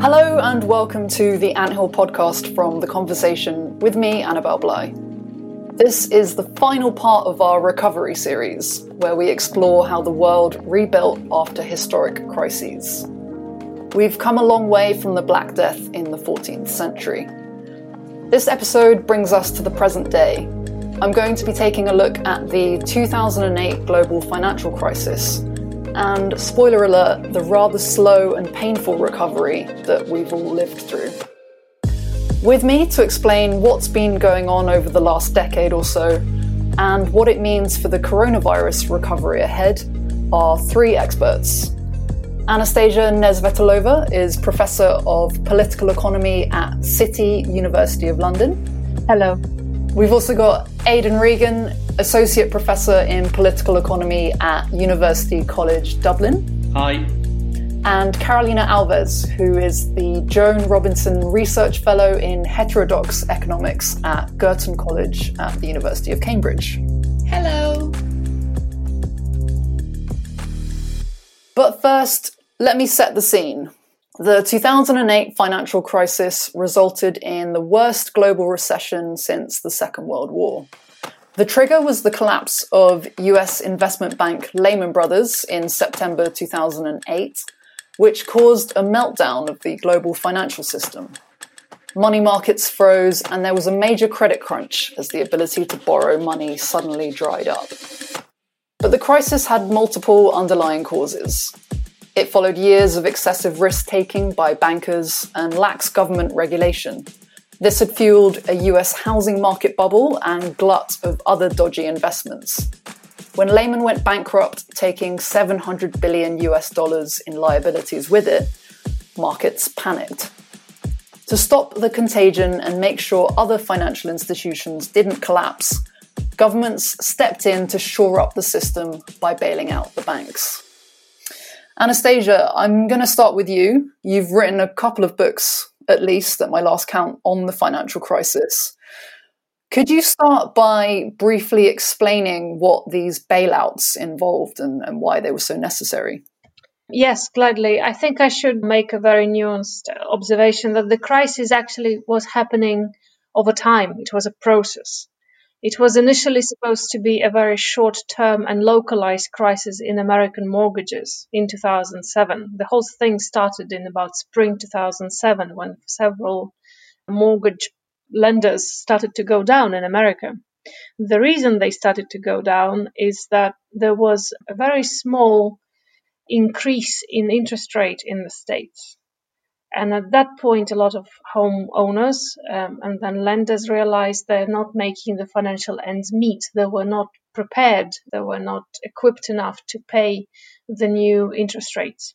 Hello and welcome to the Anthill podcast from The Conversation with me, Annabel Bligh. This is the final part of our recovery series, where we explore how the world rebuilt after historic crises. We've come a long way from the Black Death in the 14th century. This episode brings us to the present day. I'm going to be taking a look at the 2008 global financial crisis and, spoiler alert, the rather slow and painful recovery that we've all lived through. With me to explain what's been going on over the last decade or so and what it means for the coronavirus recovery ahead are three experts. Anastasia Nesvetailova is Professor of Political Economy at City University of London. Hello. We've also got Aidan Regan, Associate Professor in Political Economy at University College Dublin. Hi. And Carolina Alves, who is the Joan Robinson Research Fellow in Heterodox Economics at Girton College at the University of Cambridge. Hello. But first, let me set the scene. The 2008 financial crisis resulted in the worst global recession since the Second World War. The trigger was the collapse of US investment bank Lehman Brothers in September 2008, which caused a meltdown of the global financial system. Money markets froze, and there was a major credit crunch as the ability to borrow money suddenly dried up. But the crisis had multiple underlying causes. It followed years of excessive risk taking by bankers and lax government regulation. This had fueled a US housing market bubble and glut of other dodgy investments. When Lehman went bankrupt, taking 700 billion US dollars in liabilities with it, markets panicked. To stop the contagion and make sure other financial institutions didn't collapse, governments stepped in to shore up the system by bailing out the banks. Anastasia, I'm going to start with you. You've written a couple of books, at least at my last count, on the financial crisis. Could you start by briefly explaining what these bailouts involved and, and why they were so necessary? Yes, gladly. I think I should make a very nuanced observation that the crisis actually was happening over time. It was a process. It was initially supposed to be a very short term and localized crisis in American mortgages in 2007. The whole thing started in about spring 2007 when several mortgage lenders started to go down in America. The reason they started to go down is that there was a very small increase in interest rate in the States. And at that point, a lot of homeowners um, and then lenders realized they're not making the financial ends meet. They were not prepared, they were not equipped enough to pay the new interest rates.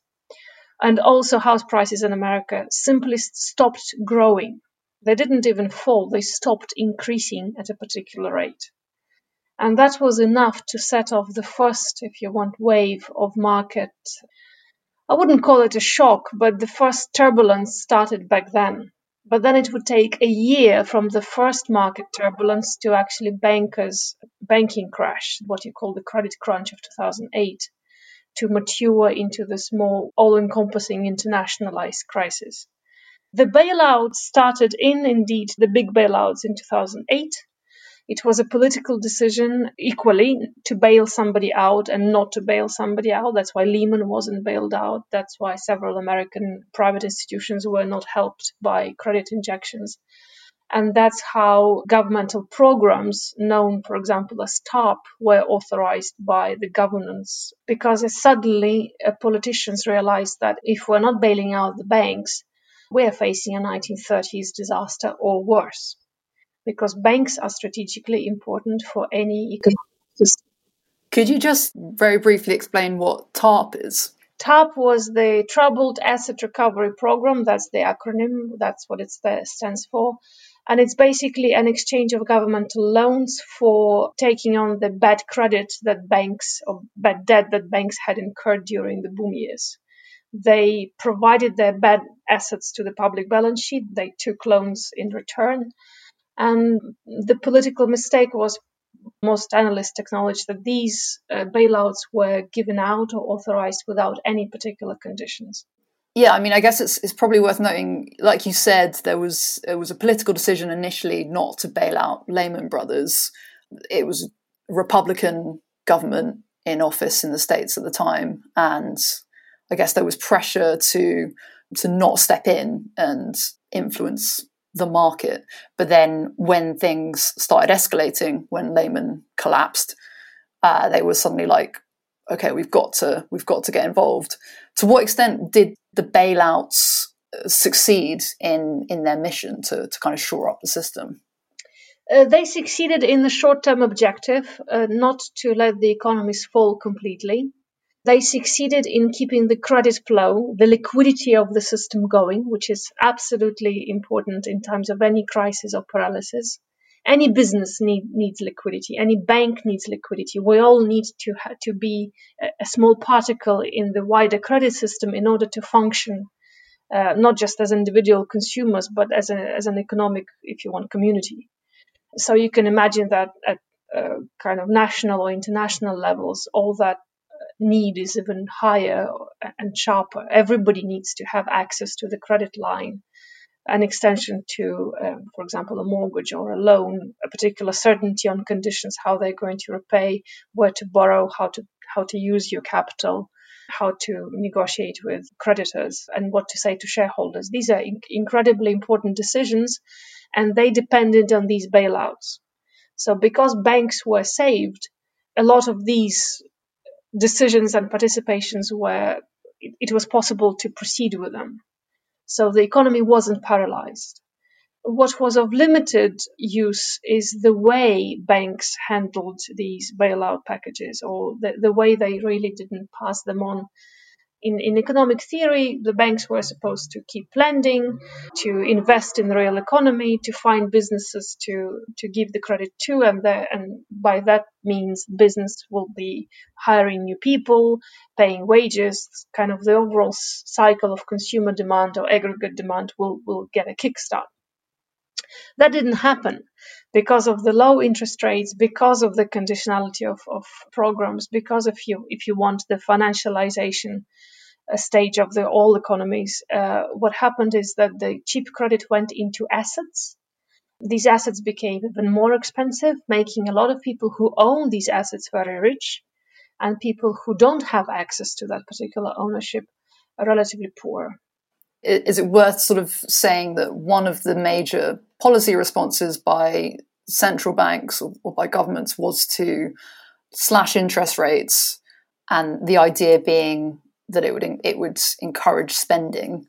And also, house prices in America simply stopped growing. They didn't even fall, they stopped increasing at a particular rate. And that was enough to set off the first, if you want, wave of market I wouldn't call it a shock, but the first turbulence started back then. But then it would take a year from the first market turbulence to actually bankers banking crash, what you call the credit crunch of 2008, to mature into this more all-encompassing internationalized crisis. The bailouts started in indeed the big bailouts in 2008 it was a political decision equally to bail somebody out and not to bail somebody out. That's why Lehman wasn't bailed out. That's why several American private institutions were not helped by credit injections. And that's how governmental programs, known, for example, as TARP, were authorized by the governance. Because suddenly uh, politicians realized that if we're not bailing out the banks, we're facing a 1930s disaster or worse because banks are strategically important for any economic system. Could you just very briefly explain what TARP is? TARP was the Troubled Asset Recovery Program. That's the acronym. That's what it stands for. And it's basically an exchange of governmental loans for taking on the bad credit that banks or bad debt that banks had incurred during the boom years. They provided their bad assets to the public balance sheet. They took loans in return and the political mistake was most analysts acknowledge that these uh, bailouts were given out or authorized without any particular conditions. Yeah, I mean, I guess it's it's probably worth noting, like you said, there was it was a political decision initially not to bail out Lehman Brothers. It was a Republican government in office in the states at the time, and I guess there was pressure to to not step in and influence the market. But then when things started escalating, when Lehman collapsed, uh, they were suddenly like, okay, we've got to we've got to get involved. To what extent did the bailouts uh, succeed in in their mission to to kind of shore up the system? Uh, they succeeded in the short term objective, uh, not to let the economies fall completely. They succeeded in keeping the credit flow, the liquidity of the system going, which is absolutely important in times of any crisis or paralysis. Any business need, needs liquidity. Any bank needs liquidity. We all need to ha- to be a, small particle in the wider credit system in order to function, uh, not just as individual consumers, but as, a, as an economic, if you want, community. So you can imagine that at uh, kind of national or international levels, all that need is even higher and sharper. Everybody needs to have access to the credit line, an extension to, um, for example, a mortgage or a loan, a particular certainty on conditions, how they're going to repay, where to borrow, how to how to use your capital, how to negotiate with creditors, and what to say to shareholders. These are in- incredibly important decisions, and they depended on these bailouts. So, because banks were saved, a lot of these decisions and participations where it, it was possible to proceed with them. So the economy wasn't paralyzed. What was of limited use is the way banks handled these bailout packages or the, the way they really didn't pass them on in, in economic theory, the banks were supposed to keep lending, to invest in the real economy, to find businesses to, to give the credit to, and, the, and by that means, business will be hiring new people, paying wages, kind of the overall cycle of consumer demand or aggregate demand will, will get a kickstart. That didn't happen because of the low interest rates, because of the conditionality of, of programs, because if you if you want the financialization uh, stage of the all economies, uh, what happened is that the cheap credit went into assets. These assets became even more expensive, making a lot of people who own these assets very rich, and people who don't have access to that particular ownership are relatively poor is it worth sort of saying that one of the major policy responses by central banks or, or by governments was to slash interest rates, and the idea being that it would it would encourage spending.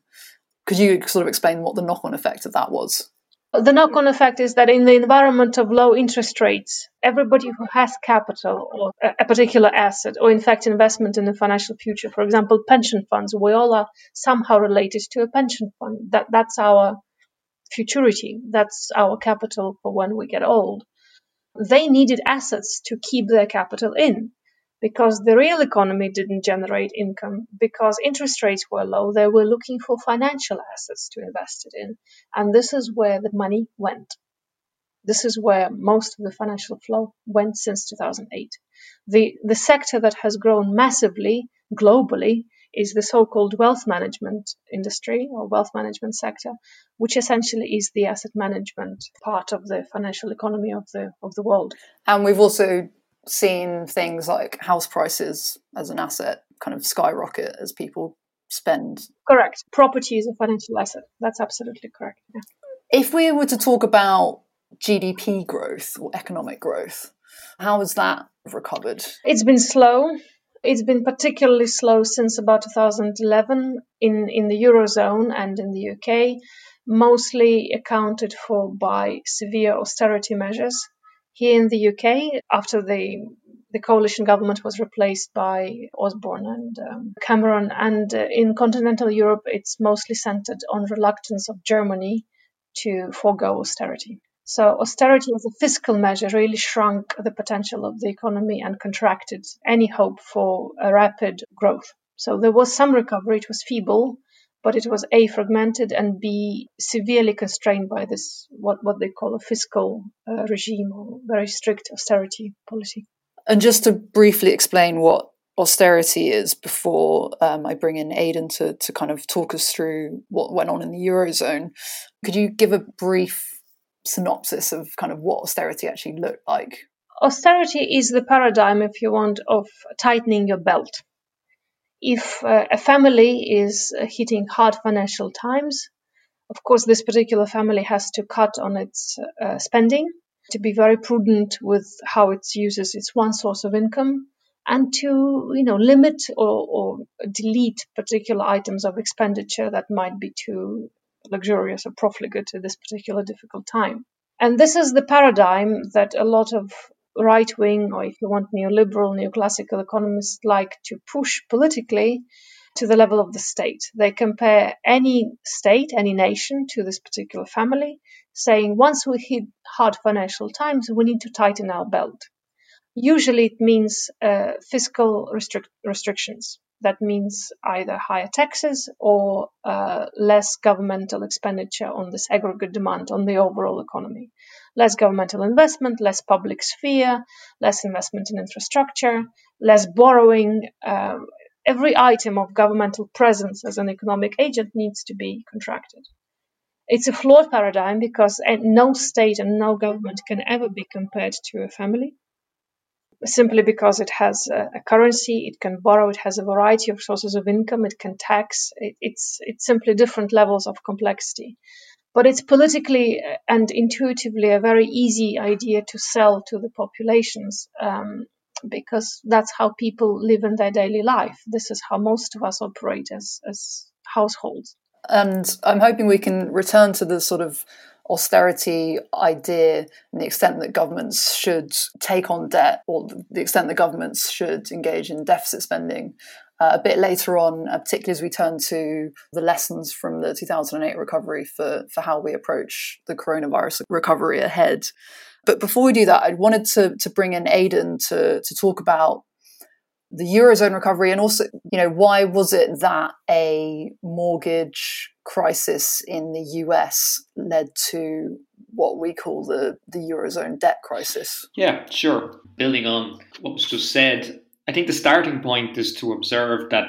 Could you sort of explain what the knock-on effect of that was? The knock on effect is that in the environment of low interest rates, everybody who has capital or a particular asset, or in fact investment in the financial future, for example, pension funds, we all are somehow related to a pension fund. That, that's our futurity, that's our capital for when we get old. They needed assets to keep their capital in because the real economy didn't generate income. Because interest rates were low they were looking for financial assets to invest it in. And this is where the money went. This is where most of the financial flow went since 2008 the the sector that has grown massively globally is the so-called wealth management industry or wealth management sector which essentially is the asset management part of the financial economy of the of the world and we've also seen things like house prices as an asset kind of skyrocket as people spend. Correct. Property is a financial asset. That's absolutely correct. Yeah. If we were to talk about GDP growth or economic growth, how has that recovered? It's been slow. It's been particularly slow since about 2011 in, in the Eurozone and in the UK, mostly accounted for by severe austerity measures here in the UK, after the the coalition government was replaced by Osborne and um, Cameron, and uh, in continental Europe, it's mostly centered on reluctance of Germany to forego austerity. So austerity as a fiscal measure really shrunk the potential of the economy and contracted any hope for a rapid growth. So there was some recovery. It was feeble, but it was a fragmented and b severely constrained by this what what they call a fiscal uh, regime or very strict austerity policy. And just to briefly explain what austerity is before um, I bring in Aidan to, to kind of talk us through what went on in the Eurozone. Could you give a brief synopsis of kind of what austerity actually looked like? Austerity is the paradigm, if you want, of tightening your belt. If uh, a family is hitting hard financial times, of course, this particular family has to cut on its uh, spending, to be very prudent with how it uses its one source of income, and to you know limit or, or delete particular items of expenditure that might be too luxurious or profligate at this particular difficult time. And this is the paradigm that a lot of right wing, or if you want neoliberal, neoclassical economists like to push politically to the level of the state. They compare any state, any nation to this particular family, saying once we hit hard financial times, we need to tighten our belt. Usually it means uh, fiscal restric- restrictions. That means either higher taxes or uh, less governmental expenditure on this aggregate demand on the overall economy. Less governmental investment, less public sphere, less investment in infrastructure, less borrowing. Uh, every item of governmental presence as an economic agent needs to be contracted. It's a flawed paradigm because no state and no government can ever be compared to a family simply because it has a, currency, it can borrow, it has a variety of sources of income, it can tax. It, it's it's simply different levels of complexity. But it's politically and intuitively a very easy idea to sell to the populations um, because that's how people live in their daily life. This is how most of us operate as as households. And I'm hoping we can return to the sort of austerity idea and the extent that governments should take on debt or the extent that governments should engage in deficit spending uh, a bit later on, uh, particularly as we turn to the lessons from the 2008 recovery for, for how we approach the coronavirus recovery ahead. But before we do that, I wanted to, to bring in Aidan to, to talk about the eurozone recovery and also you know why was it that a mortgage crisis in the US led to what we call the the eurozone debt crisis? Yeah sure. Building on what was just said i think the starting point is to observe that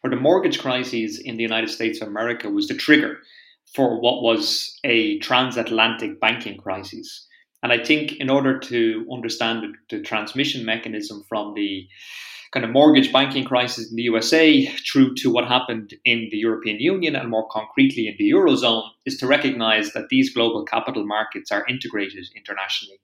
for the mortgage crises in the united states of america was the trigger for what was a transatlantic banking crisis. And i think in order to understand the, the transmission mechanism from the kind of mortgage banking crisis in the USA through to what happened in the European Union and more concretely in the Eurozone is to recognize that these global capital markets are integrated internationally.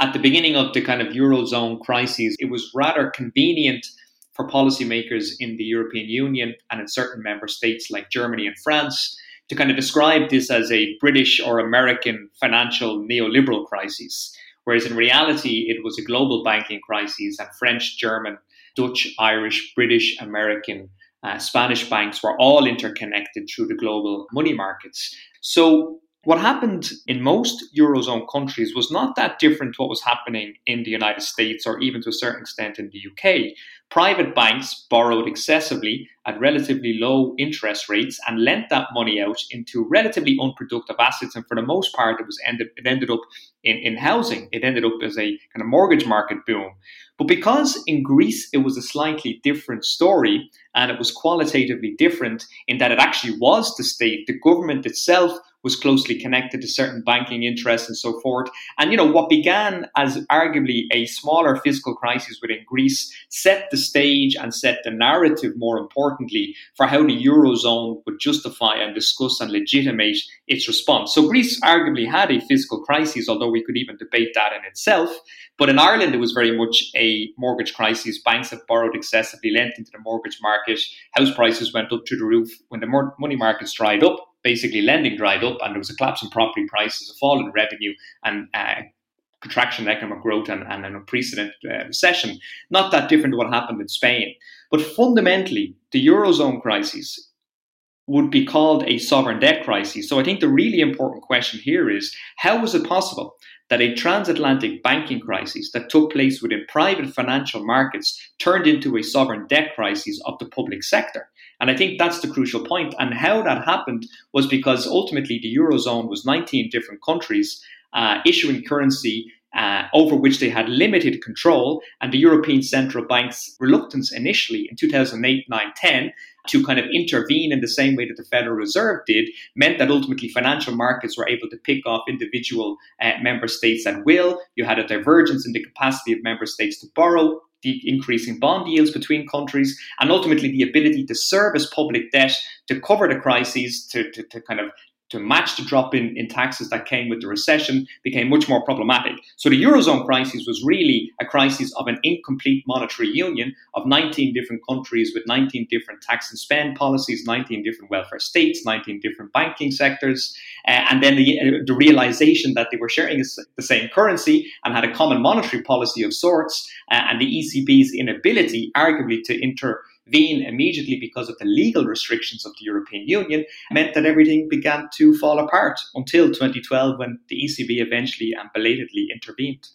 At the beginning of the kind of Eurozone crises, it was rather convenient for policymakers in the European Union and in certain member states like Germany and France to kind of describe this as a British or American financial neoliberal crisis. Whereas in reality, it was a global banking crisis, and French, German, Dutch, Irish, British, American, uh, Spanish banks were all interconnected through the global money markets. So what happened in most Eurozone countries was not that different to what was happening in the United States or even to a certain extent in the UK. Private banks borrowed excessively at relatively low interest rates and lent that money out into relatively unproductive assets. And for the most part, it was ended it ended up in, in housing. It ended up as a kind of mortgage market boom. But because in Greece it was a slightly different story and it was qualitatively different in that it actually was the state, the government itself was closely connected to certain banking interests and so forth. And you know what began as arguably a smaller fiscal crisis within Greece set the stage and set the narrative, more importantly, for how the eurozone would justify and discuss and legitimate its response. So Greece arguably had a fiscal crisis, although we could even debate that in itself. But in Ireland, it was very much a mortgage crisis. Banks have borrowed excessively, lent into the mortgage market. House prices went up to the roof when the money markets dried up basically lending dried up and there was a collapse in property prices, a fall in revenue, and uh, contraction in economic growth and, and an unprecedented uh, recession. Not that different to what happened in Spain. But fundamentally, the Eurozone crisis would be called a sovereign debt crisis. So I think the really important question here is how was it possible that a transatlantic banking crisis that took place within private financial markets turned into a sovereign debt crisis of the public sector? And I think that's the crucial point. And how that happened was because ultimately the Eurozone was 19 different countries uh, issuing currency uh, over which they had limited control, and the European Central Bank's reluctance initially in 2008, 9, 10 to kind of intervene in the same way that the Federal Reserve did meant that ultimately financial markets were able to pick off individual uh, member states at will. You had a divergence in the capacity of member states to borrow the increasing bond yields between countries, and ultimately the ability to service public debt to cover the crises, to, to, to kind of to match the drop in, in taxes that came with the recession became much more problematic. So the Eurozone crisis was really a crisis of an incomplete monetary union of 19 different countries with 19 different tax and spend policies, 19 different welfare states, 19 different banking sectors, uh, and then the, uh, the realization that they were sharing the same currency and had a common monetary policy of sorts, uh, and the ECB's inability, arguably, to inter intervene immediately because of the legal restrictions of the European Union meant that everything began to fall apart until 2012 when the ECB eventually and belatedly intervened.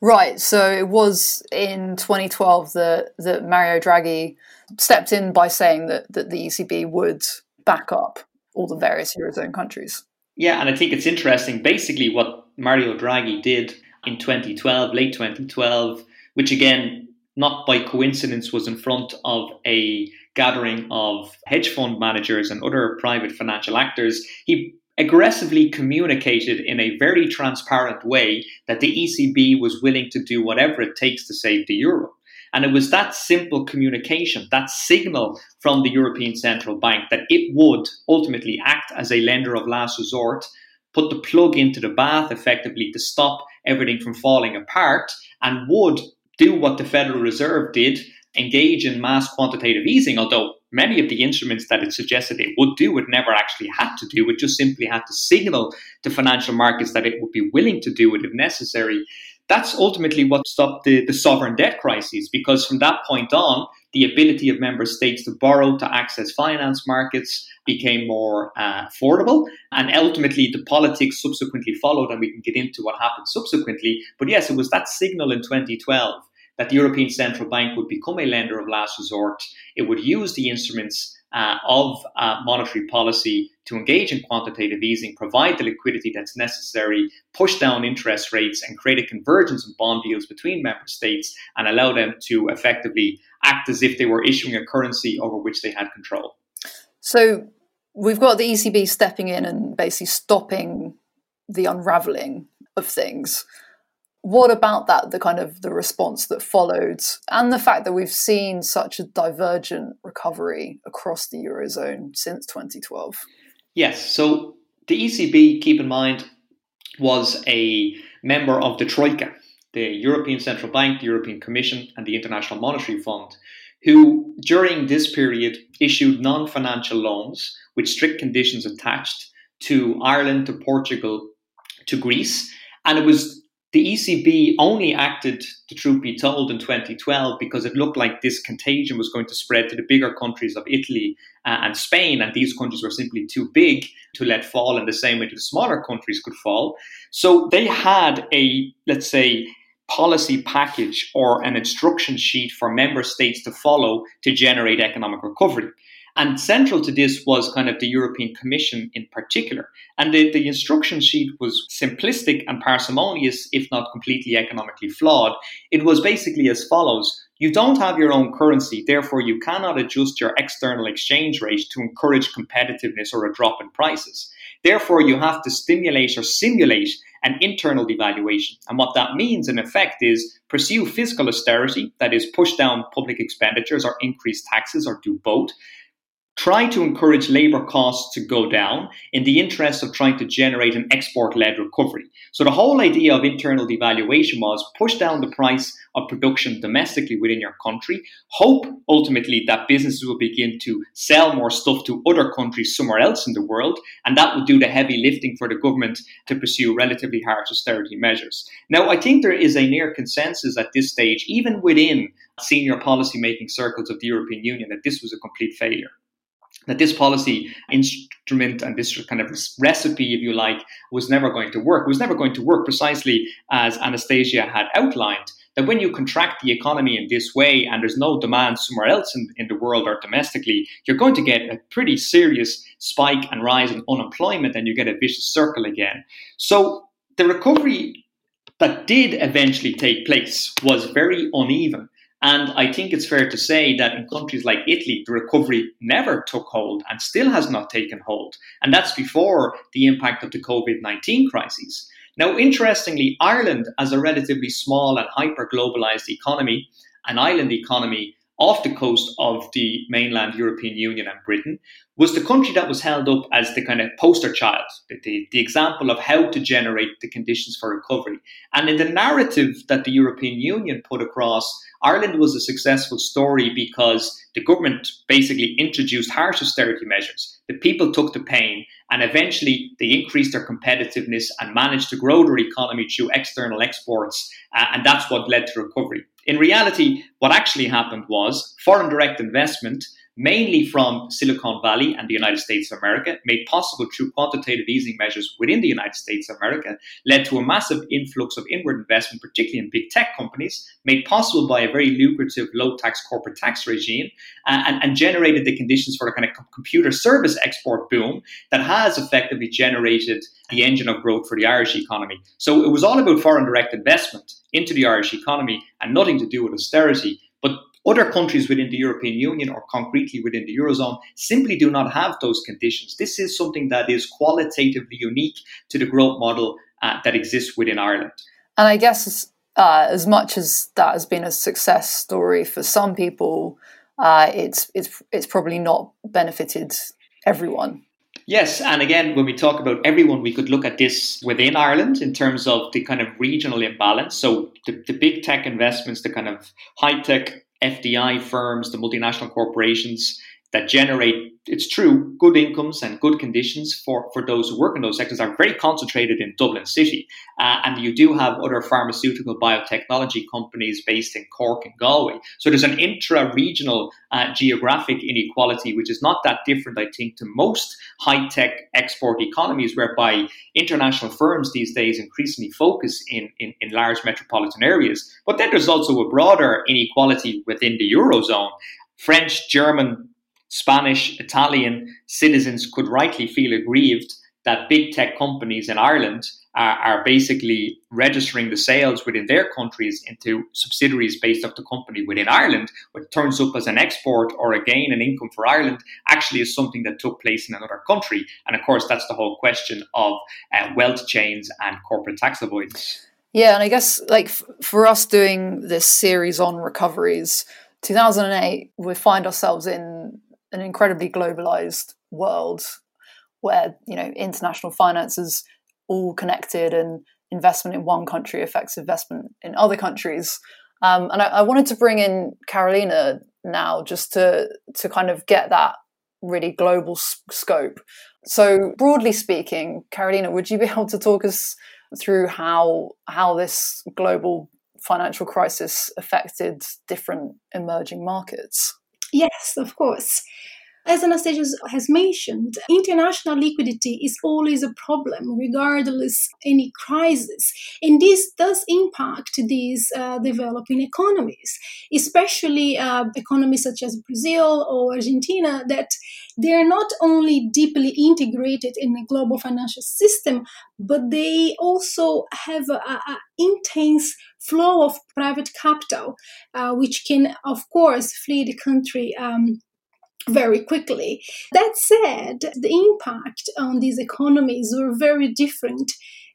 Right, so it was in 2012 that, that Mario Draghi stepped in by saying that, that the ECB would back up all the various Eurozone countries. Yeah, and I think it's interesting. Basically, what Mario Draghi did in 2012, late 2012, which again not by coincidence, was in front of a gathering of hedge fund managers and other private financial actors. He aggressively communicated in a very transparent way that the ECB was willing to do whatever it takes to save the euro. And it was that simple communication, that signal from the European Central Bank that it would ultimately act as a lender of last resort, put the plug into the bath effectively to stop everything from falling apart, and would do what the Federal Reserve did, engage in mass quantitative easing, although many of the instruments that it suggested it would do, it never actually had to do. It just simply had to signal to financial markets that it would be willing to do it if necessary. That's ultimately what stopped the, the sovereign debt crisis, because from that point on, the ability of member states to borrow to access finance markets became more uh, affordable. And ultimately, the politics subsequently followed, and we can get into what happened subsequently. But yes, it was that signal in 2012 that the European Central Bank would become a lender of last resort. It would use the instruments uh, of uh, monetary policy to engage in quantitative easing, provide the liquidity that's necessary, push down interest rates, and create a convergence of bond yields between member states and allow them to effectively act as if they were issuing a currency over which they had control. So we've got the ECB stepping in and basically stopping the unraveling of things what about that the kind of the response that followed and the fact that we've seen such a divergent recovery across the eurozone since 2012 yes so the ecb keep in mind was a member of the troika the european central bank the european commission and the international monetary fund who during this period issued non-financial loans with strict conditions attached to ireland to portugal to greece and it was the ECB only acted, the truth be told, in 2012 because it looked like this contagion was going to spread to the bigger countries of Italy uh, and Spain, and these countries were simply too big to let fall in the same way that the smaller countries could fall. So they had a, let's say, policy package or an instruction sheet for member states to follow to generate economic recovery. And central to this was kind of the European Commission in particular. And the, the instruction sheet was simplistic and parsimonious, if not completely economically flawed. It was basically as follows You don't have your own currency, therefore, you cannot adjust your external exchange rate to encourage competitiveness or a drop in prices. Therefore, you have to stimulate or simulate an internal devaluation. And what that means, in effect, is pursue fiscal austerity, that is, push down public expenditures or increase taxes or do both try to encourage labour costs to go down in the interest of trying to generate an export led recovery. So, the whole idea of internal devaluation was push down the price of production domestically within your country, hope ultimately that businesses will begin to sell more stuff to other countries somewhere else in the world, and that would do the heavy lifting for the government to pursue relatively harsh austerity measures. Now, I think there is a near consensus at this stage, even within senior policy making circles of the European Union, that this was a complete failure that this policy instrument and this kind of recipe, if you like, was never going to work. It was never going to work precisely as Anastasia had outlined. That when you contract the economy in this way and there's no demand somewhere else in, in the world or domestically, you're going to get a pretty serious spike and rise in unemployment and you get a vicious circle again. So the recovery that did eventually take place was very uneven. And I think it's fair to say that in countries like Italy, the recovery never took hold and still has not taken hold. And that's before the impact of the COVID 19 crisis. Now, interestingly, Ireland, as a relatively small and hyper globalized economy, an island economy, off the coast of the mainland European Union and Britain was the country that was held up as the kind of poster child, the, the, the, example of how to generate the conditions for recovery. And in the narrative that the European Union put across, Ireland was a successful story because the government basically introduced harsh austerity measures. The people took the pain and eventually they increased their competitiveness and managed to grow their economy through external exports. Uh, and that's what led to recovery. In reality, what actually happened was foreign direct investment mainly from Silicon Valley and the United States of America, made possible through quantitative easing measures within the United States of America, led to a massive influx of inward investment, particularly in big tech companies, made possible by a very lucrative low tax corporate tax regime, and, and generated the conditions for a kind of computer service export boom that has effectively generated the engine of growth for the Irish economy. So it was all about foreign direct investment into the Irish economy and nothing to do with austerity. Other countries within the European Union or concretely within the Eurozone simply do not have those conditions. This is something that is qualitatively unique to the growth model uh, that exists within Ireland. And I guess uh, as much as that has been a success story for some people, uh, it's it's it's probably not benefited everyone. Yes, and again, when we talk about everyone, we could look at this within Ireland in terms of the kind of regional imbalance. So the, the big tech investments, the kind of high tech FDI firms, the multinational corporations that generate, it's true, good incomes and good conditions for, for those who work in those sectors are very concentrated in Dublin City. Uh, and you do have other pharmaceutical biotechnology companies based in Cork and Galway. So there's an intra regional uh, geographic inequality, which is not that different, I think, to most high tech export economies, whereby international firms these days increasingly focus in, in, in large metropolitan areas. But then there's also a broader inequality within the Eurozone. French, German, Spanish, Italian citizens could rightly feel aggrieved that big tech companies in Ireland are, are, basically registering the sales within their countries into subsidiaries based off the company within Ireland, what turns up as an export or a gain in income for Ireland actually is something that took place in another country. And of course, that's the whole question of uh, wealth chains and corporate tax avoidance. Yeah, and I guess like f- for us doing this series on recoveries, 2008, we find ourselves in an incredibly globalized world where you know international finance is all connected and investment in one country affects investment in other countries. Um, and I, I, wanted to bring in Carolina now just to to kind of get that really global s- scope. So broadly speaking, Carolina, would you be able to talk us through how how this global financial crisis affected different emerging markets? Yes, of course. As Anastasia has mentioned, international liquidity is always a problem, regardless any crisis, and this does impact these uh, developing economies, especially uh, economies such as Brazil or Argentina, that they are not only deeply integrated in the global financial system, but they also have an intense flow of private capital, uh, which can, of course, flee the country. Um, very quickly. That said, the impact on these economies were very different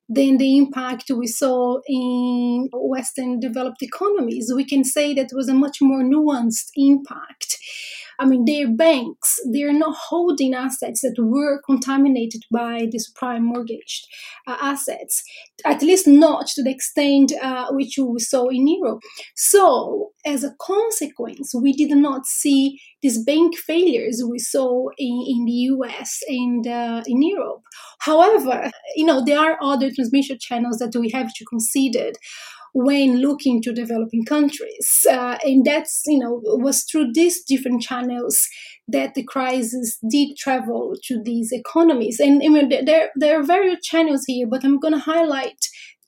than the impact we saw in Western developed economies. We can say that was a much more nuanced impact. I mean, their banks, they're not holding assets that were contaminated by these prime mortgaged uh, assets, at least not to the extent uh, which we saw in Europe. So, as a consequence, we did not see these bank failures we saw in, in the US and uh, in Europe. However, you know, there are other transmission channels that we have to consider when looking to developing countries. Uh, and that's, you know, was through these different channels that the crisis did travel to these economies. And I mean, there, there are various channels here, but I'm going to highlight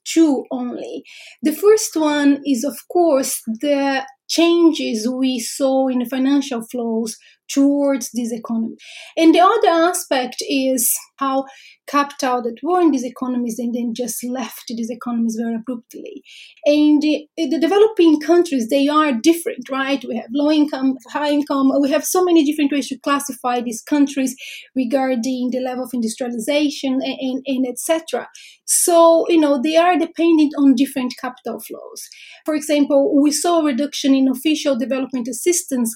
two only. The first one is, of course, the changes we saw in the financial flows towards this economy. And the other aspect is how capital that were in these economies and then just left these economies very abruptly. And the, the developing countries, they are different, right? We have low income, high income, we have so many different ways to classify these countries regarding the level of industrialization and, and, and etc. So, you know, they are dependent on different capital flows. For example, we saw a reduction in official development assistance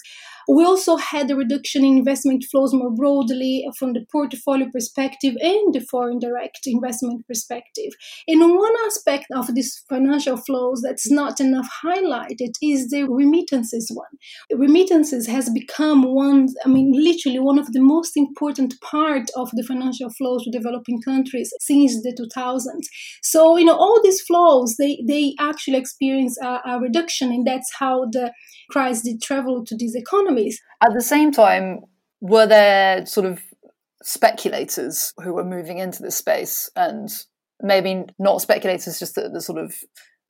we also had a reduction in investment flows more broadly from the portfolio perspective and the foreign direct investment perspective. And one aspect of these financial flows that's not enough highlighted is the remittances one. Remittances has become one, I mean, literally one of the most important part of the financial flows to developing countries since the 2000s. So, you know, all these flows, they, they actually experience a, a reduction, and that's how the crisis did travel to these economies. At the same time, were there sort of speculators who were moving into this space and maybe not speculators just at the sort of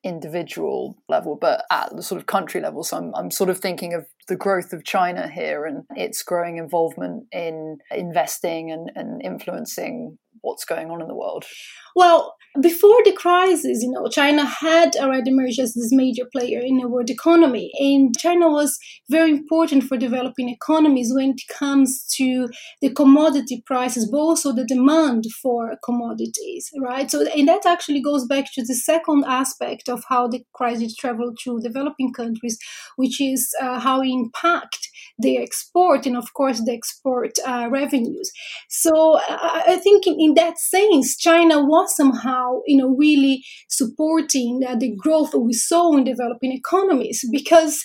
individual level, but at the sort of country level. So I'm, I'm sort of thinking of the growth of China here and its growing involvement in investing and, and influencing what's going on in the world? Well, before the crisis, you know, China had already emerged as this major player in the world economy, and China was very important for developing economies when it comes to the commodity prices, but also the demand for commodities, right? So, and that actually goes back to the second aspect of how the crisis traveled to developing countries, which is uh, how it impact their export and, of course, the export uh, revenues. So, uh, I think in, in that sense, China was somehow, you know, really supporting uh, the growth we saw in developing economies because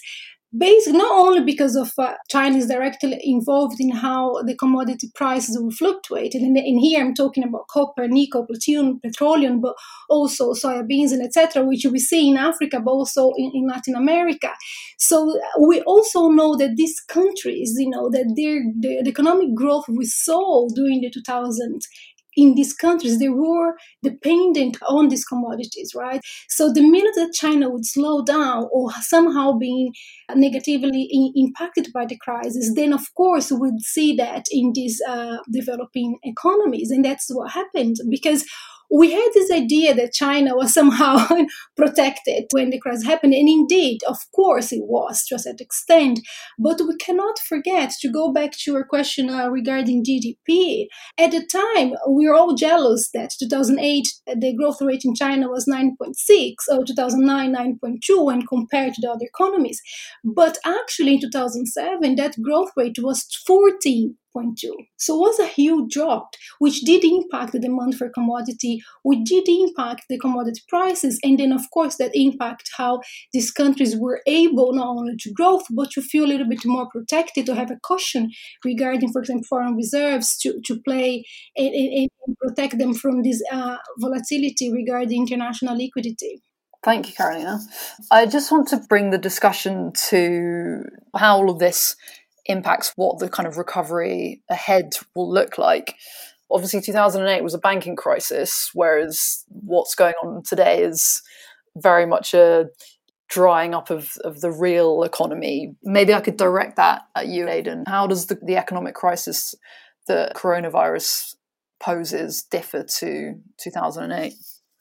basically not only because of uh, China is directly involved in how the commodity prices will fluctuate, and, in, here I'm talking about copper, nickel, platinum, petroleum, but also soybeans and etc., which we see in Africa, but also in, in, Latin America. So we also know that these countries, you know, that their the, the economic growth we saw during the 2000s in these countries, they were dependent on these commodities, right? So the minute that China would slow down or somehow being negatively in, impacted by the crisis, then of course we'd see that in these uh, developing economies. And that's what happened because we had this idea that China was somehow protected when the crisis happened. And indeed, of course, it was to a certain extent. But we cannot forget to go back to your question uh, regarding GDP. At the time, we were all jealous that 2008, the growth rate in China was 9.6, or 2009, 9.2 when compared to the other economies. But actually, in 2007, that growth rate was 14 so it was a huge drop, which did impact the demand for commodity, which did impact the commodity prices, and then of course that impact how these countries were able not only to grow but to feel a little bit more protected, to have a caution regarding, for example, foreign reserves to, to play and, and, and protect them from this uh, volatility regarding international liquidity. Thank you, Carolina. I just want to bring the discussion to how all of this impacts what the kind of recovery ahead will look like. Obviously, 2008 was a banking crisis, whereas what's going on today is very much a drying up of, of the real economy. Maybe I could direct that at you, Aidan. How does the, the economic crisis that coronavirus poses differ to 2008?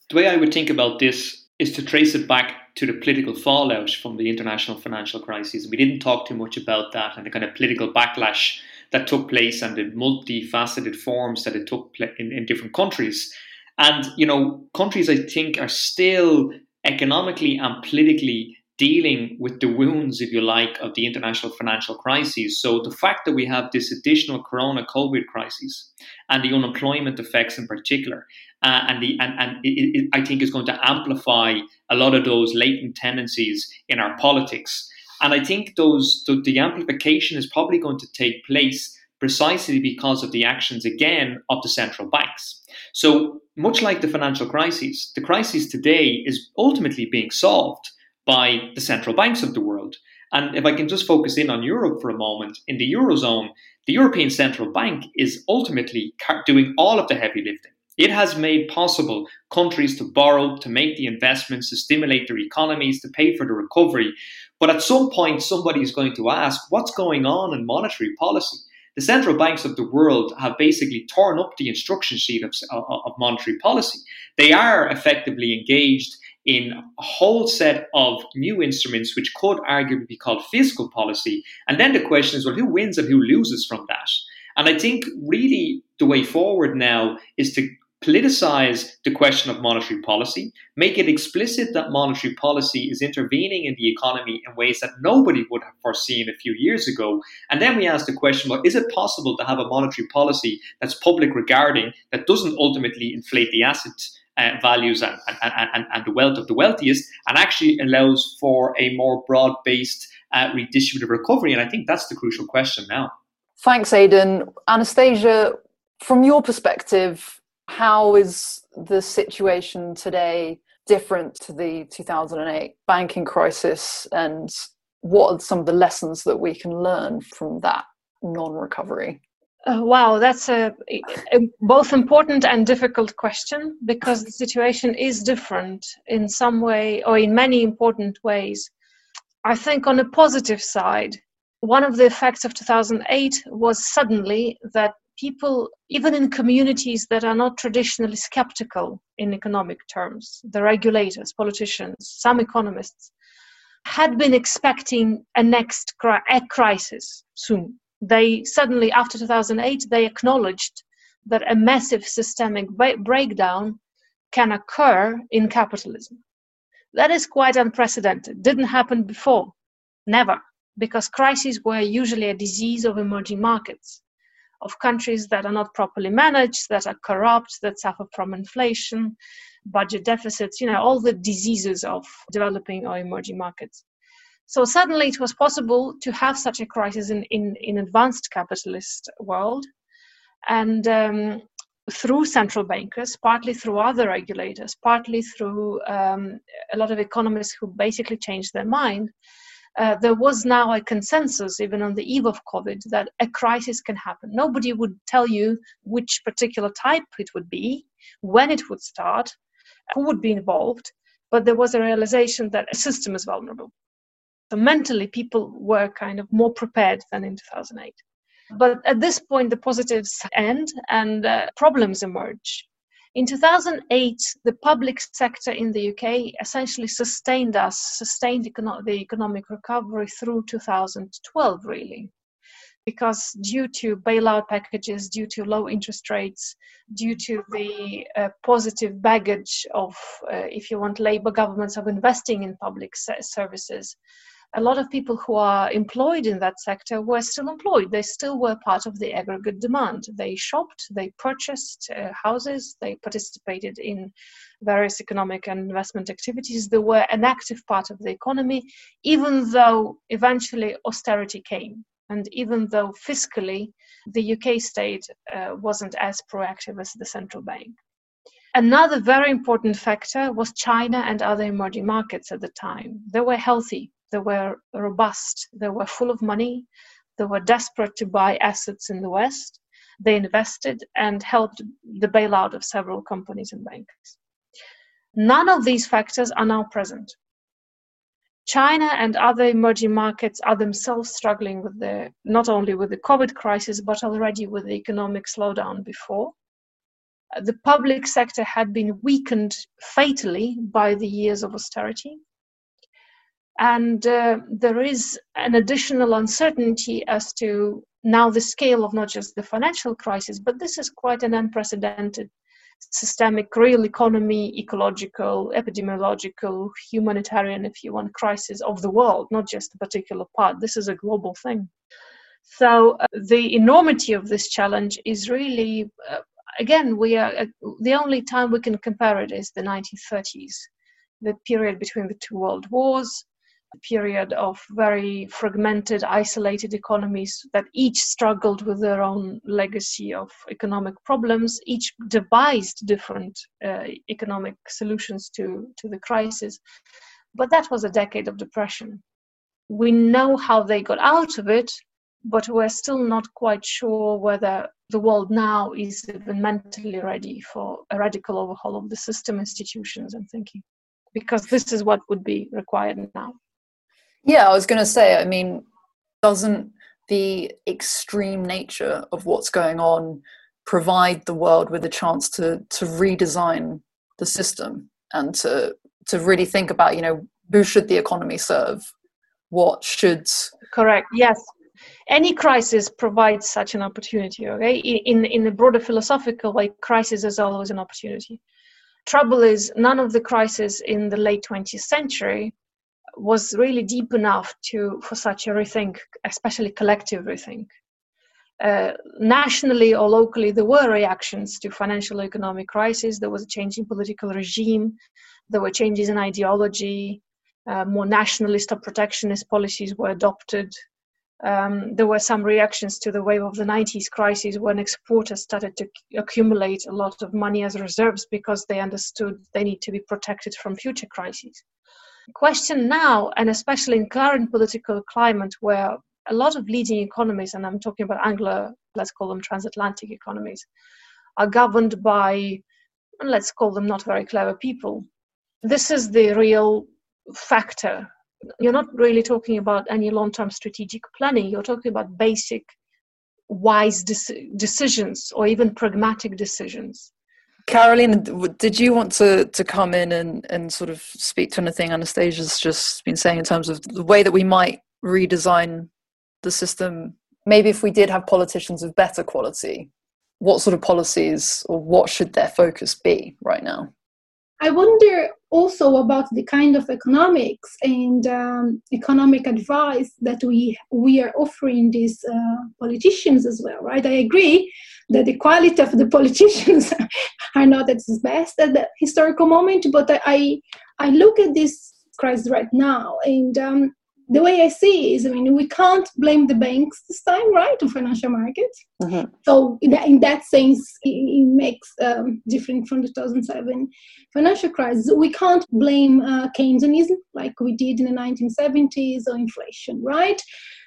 The way I would think about this is to trace it back to the political fallout from the international financial crisis. We didn't talk too much about that and the kind of political backlash that took place and the multifaceted forms that it took in, in different countries. And, you know, countries I think are still economically and politically dealing with the wounds, if you like, of the international financial crisis. So the fact that we have this additional corona COVID crisis and the unemployment effects in particular, uh, and the and, and it, it, I think is going to amplify a lot of those latent tendencies in our politics. And I think those the, the amplification is probably going to take place precisely because of the actions again of the central banks. So much like the financial crisis, the crisis today is ultimately being solved by the central banks of the world. And if I can just focus in on Europe for a moment, in the Eurozone, the European Central Bank is ultimately doing all of the heavy lifting. It has made possible countries to borrow, to make the investments, to stimulate their economies, to pay for the recovery. But at some point, somebody is going to ask, what's going on in monetary policy? The central banks of the world have basically torn up the instruction sheet of, of monetary policy. They are effectively engaged in a whole set of new instruments which could arguably be called fiscal policy. And then the question is, well, who wins and who loses from that? And I think really the way forward now is to politicize the question of monetary policy, make it explicit that monetary policy is intervening in the economy in ways that nobody would have foreseen a few years ago. And then we ask the question well, is it possible to have a monetary policy that's public regarding, that doesn't ultimately inflate the asset uh, values and, and, and, and, the wealth of the wealthiest, and actually allows for a more broad based uh, redistributive recovery? And I think that's the crucial question now. Thanks, Aidan. Anastasia, from your perspective, how is the situation today different to the 2008 banking crisis and what are some of the lessons that we can learn from that non-recovery uh, wow that's a, a, both important and difficult question because the situation is different in some way or in many important ways i think on a positive side one of the effects of 2008 was suddenly that people, even in communities that are not traditionally skeptical in economic terms, the regulators, politicians, some economists, had been expecting a next cri- a crisis soon. They suddenly, after 2008, they acknowledged that a massive systemic ba- breakdown can occur in capitalism. That is quite unprecedented. Didn't happen before, never, because crises were usually a disease of emerging markets of countries that are not properly managed, that are corrupt, that suffer from inflation, budget deficits, you know, all the diseases of developing or emerging markets. So suddenly it was possible to have such a crisis in, in, in advanced capitalist world. And um, through central bankers, partly through other regulators, partly through um, a lot of economists who basically changed their mind, uh, there was now a consensus, even on the eve of COVID, that a crisis can happen. Nobody would tell you which particular type it would be, when it would start, who would be involved, but there was a realization that a system is vulnerable. So mentally, people were kind of more prepared than in 2008. But at this point, the positives end and uh, problems emerge. In 2008, the public sector in the UK essentially sustained us, sustained econo- the economic recovery through 2012, really. Because due to bailout packages, due to low interest rates, due to the uh, positive baggage of, uh, if you want, Labour governments of investing in public services, a lot of people who are employed in that sector were still employed. They still were part of the aggregate demand. They shopped, they purchased uh, houses, they participated in various economic and investment activities. They were an active part of the economy, even though eventually austerity came. And even though fiscally the UK state uh, wasn't as proactive as the central bank. Another very important factor was China and other emerging markets at the time. They were healthy they were robust, they were full of money, they were desperate to buy assets in the West. They invested and helped the bailout of several companies and banks. None of these factors are now present. China and other emerging markets are themselves struggling with the not only with the COVID crisis but already with the economic slowdown before. The public sector had been weakened fatally by the years of austerity. And uh, there is an additional uncertainty as to now the scale of not just the financial crisis, but this is quite an unprecedented systemic, real economy, ecological, epidemiological, humanitarian, if you want, crisis of the world, not just a particular part. This is a global thing. So uh, the enormity of this challenge is really, uh, again, we are uh, the only time we can compare it is the 1930s, the period between the two world wars, period of very fragmented, isolated economies that each struggled with their own legacy of economic problems, each devised different uh, economic solutions to, to the crisis. But that was a decade of depression. We know how they got out of it, but we're still not quite sure whether the world now is even mentally ready for a radical overhaul of the system, institutions, and thinking, because this is what would be required now. Yeah, I was going to say, I mean, doesn't the extreme nature of what's going on provide the world with a chance to to redesign the system and to to really think about, you know, who should the economy serve? What should correct? Yes, any crisis provides such an opportunity okay in in the broader philosophical way crisis is always an opportunity trouble is none of the crises in the late 20th century was really deep enough to for such a rethink especially collective rethink. Uh, nationally or locally there were reactions to financial economic crisis. There was a change in political regime. There were changes in ideology. Uh, more nationalist or protectionist policies were adopted. Um, there were some reactions to the wave of the 90s crisis when exporters started to accumulate a lot of money as reserves because they understood they need to be protected from future crises. Question now, and especially in current political climate where a lot of leading economies, and I'm talking about Anglo, let's call them transatlantic economies, are governed by, let's call them not very clever people. This is the real factor. You're not really talking about any long-term strategic planning. You're talking about basic wise decisions or even pragmatic decisions Caroline, did you want to, to come in and, and sort of speak to anything Anastasia's just been saying in terms of the way that we might redesign the system? Maybe if we did have politicians of better quality, what sort of policies or what should their focus be right now? I wonder also about the kind of economics and um, economic advice that we we are offering these uh, politicians as well, right? I agree that the quality of the politicians are not at its best at the historical moment, but I I look at this crisis right now and um, the way I see is, I mean, we can't blame the banks this time, right, or financial markets. Mm-hmm. So in that, in that sense, it, it makes um, different from the 2007 financial crisis. We can't blame uh, Keynesianism like we did in the 1970s or inflation, right?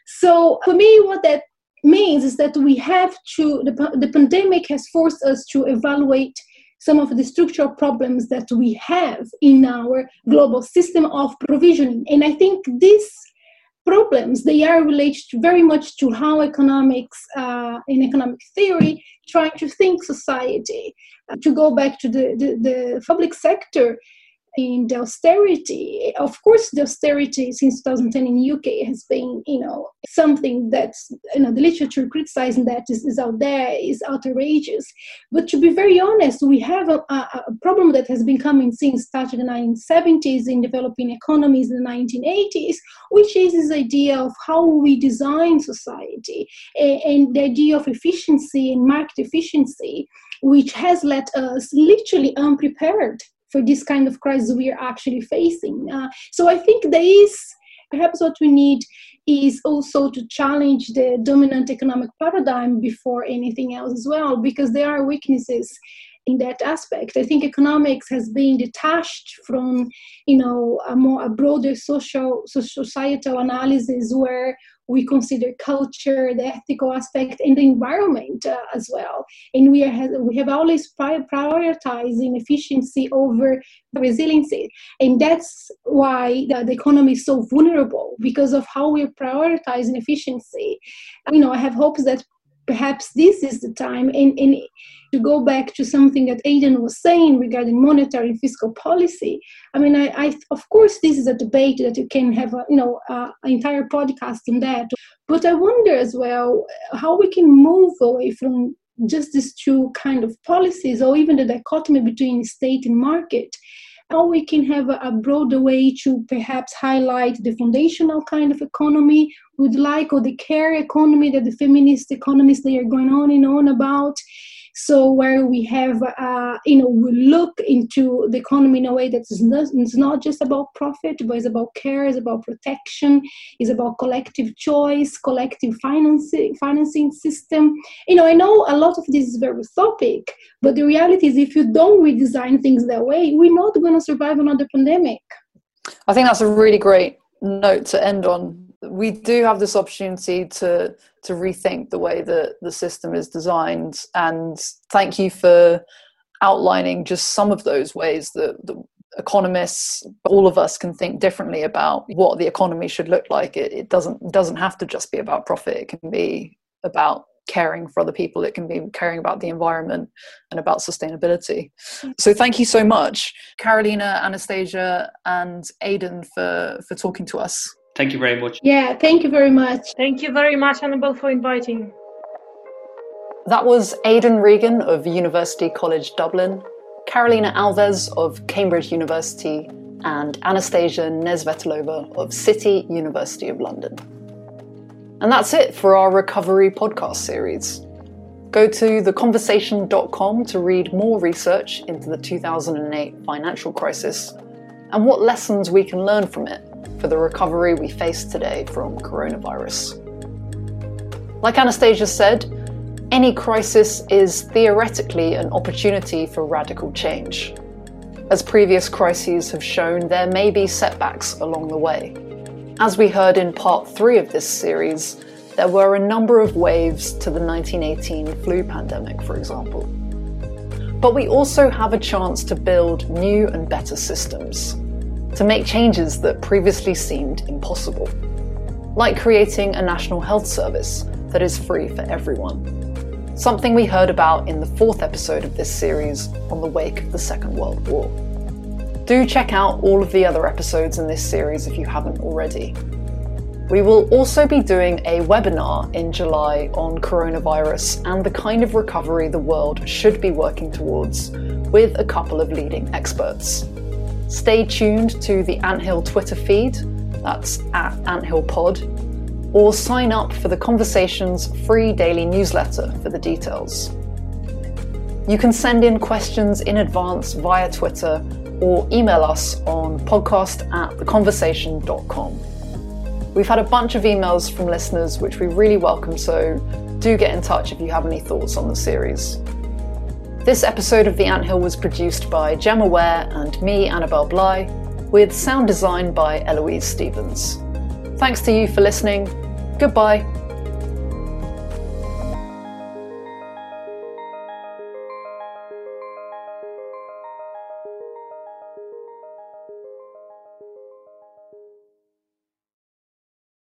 So for me, what that means is that we have to, the, the pandemic has forced us to evaluate some of the structural problems that we have in our global system of provisioning. And I think this problems they are related very much to how economics uh, in economic theory trying to think society uh, to go back to the, the, the public sector in the austerity, of course, the austerity since 2010 in UK has been, you know, something that's, you know, the literature criticizing that is, is out there is outrageous. But to be very honest, we have a, a, problem that has been coming since the 1970s in developing economies in the 1980s, which is this idea of how we design society and, and the idea of efficiency and market efficiency, which has led us literally unprepared for this kind of crisis we are actually facing. Uh, so I think there is perhaps what we need is also to challenge the dominant economic paradigm before anything else as well, because there are weaknesses in that aspect. I think economics has been detached from, you know, a more a broader social, societal analysis where we consider culture, the ethical aspect, and the environment uh, as well. And we are we have always prioritizing efficiency over resiliency, and that's why the, the economy is so vulnerable because of how we're prioritizing efficiency. You know, I have hopes that perhaps this is the time and, and to go back to something that Aidan was saying regarding monetary and fiscal policy. I mean I, I of course this is a debate that you can have a, you know an entire podcast on that. But i wonder as well how we can move away from just these two kind of policies or even the dichotomy between state and market how we can have a, a broader way to perhaps highlight the foundational kind of economy would like or the care economy that the feminist economists they are going on and on about so where we have, uh, you know, we look into the economy in a way that is not, it's not just about profit, but it's about care, it's about protection, it's about collective choice, collective financing, financing system. You know, I know a lot of this is very topic, but the reality is if you don't redesign things that way, we're not going to survive another pandemic. I think that's a really great note to end on we do have this opportunity to to rethink the way that the system is designed. And thank you for outlining just some of those ways that economists, all of us can think differently about what the economy should look like. It, it doesn't doesn't have to just be about profit. It can be about caring for other people. It can be caring about the environment and about sustainability. So thank you so much, Carolina, Anastasia, and Aidan for for talking to us. Thank you very much. Yeah, thank you very much. Thank you very much, Annabel, for inviting. That was Aidan Regan of University College Dublin, Carolina Alves of Cambridge University, and Anastasia Nesvetailova of City University of London. And that's it for our recovery podcast series. Go to theconversation.com to read more research into the 2008 financial crisis and what lessons we can learn from it for the recovery we face today from coronavirus. Like Anastasia said, any crisis is theoretically an opportunity for radical change. As previous crises have shown, there may be setbacks along the way. As we heard in part three of this series, there were a number of waves to the 1918 flu pandemic, for example. But we also have a chance to build new and better systems to make changes that previously seemed impossible, like creating a national health service that is free for everyone. Something we heard about in the fourth episode of this series on the wake of the Second World War. Do check out all of the other episodes in this series if you haven't already. We will also be doing a webinar in July on coronavirus and the kind of recovery the world should be working towards with a couple of leading experts. Stay tuned to the Anthill Twitter feed, that's at AnthillPod, or sign up for the Conversations free daily newsletter for the details. You can send in questions in advance via Twitter or email us on podcast at theconversation.com. We've had a bunch of emails from listeners which we really welcome, so do get in touch if you have any thoughts on the series. This episode of The Anthill was produced by Gemma Ware and me, Annabel Bligh, with sound design by Eloise Stevens. Thanks to you for listening. Goodbye.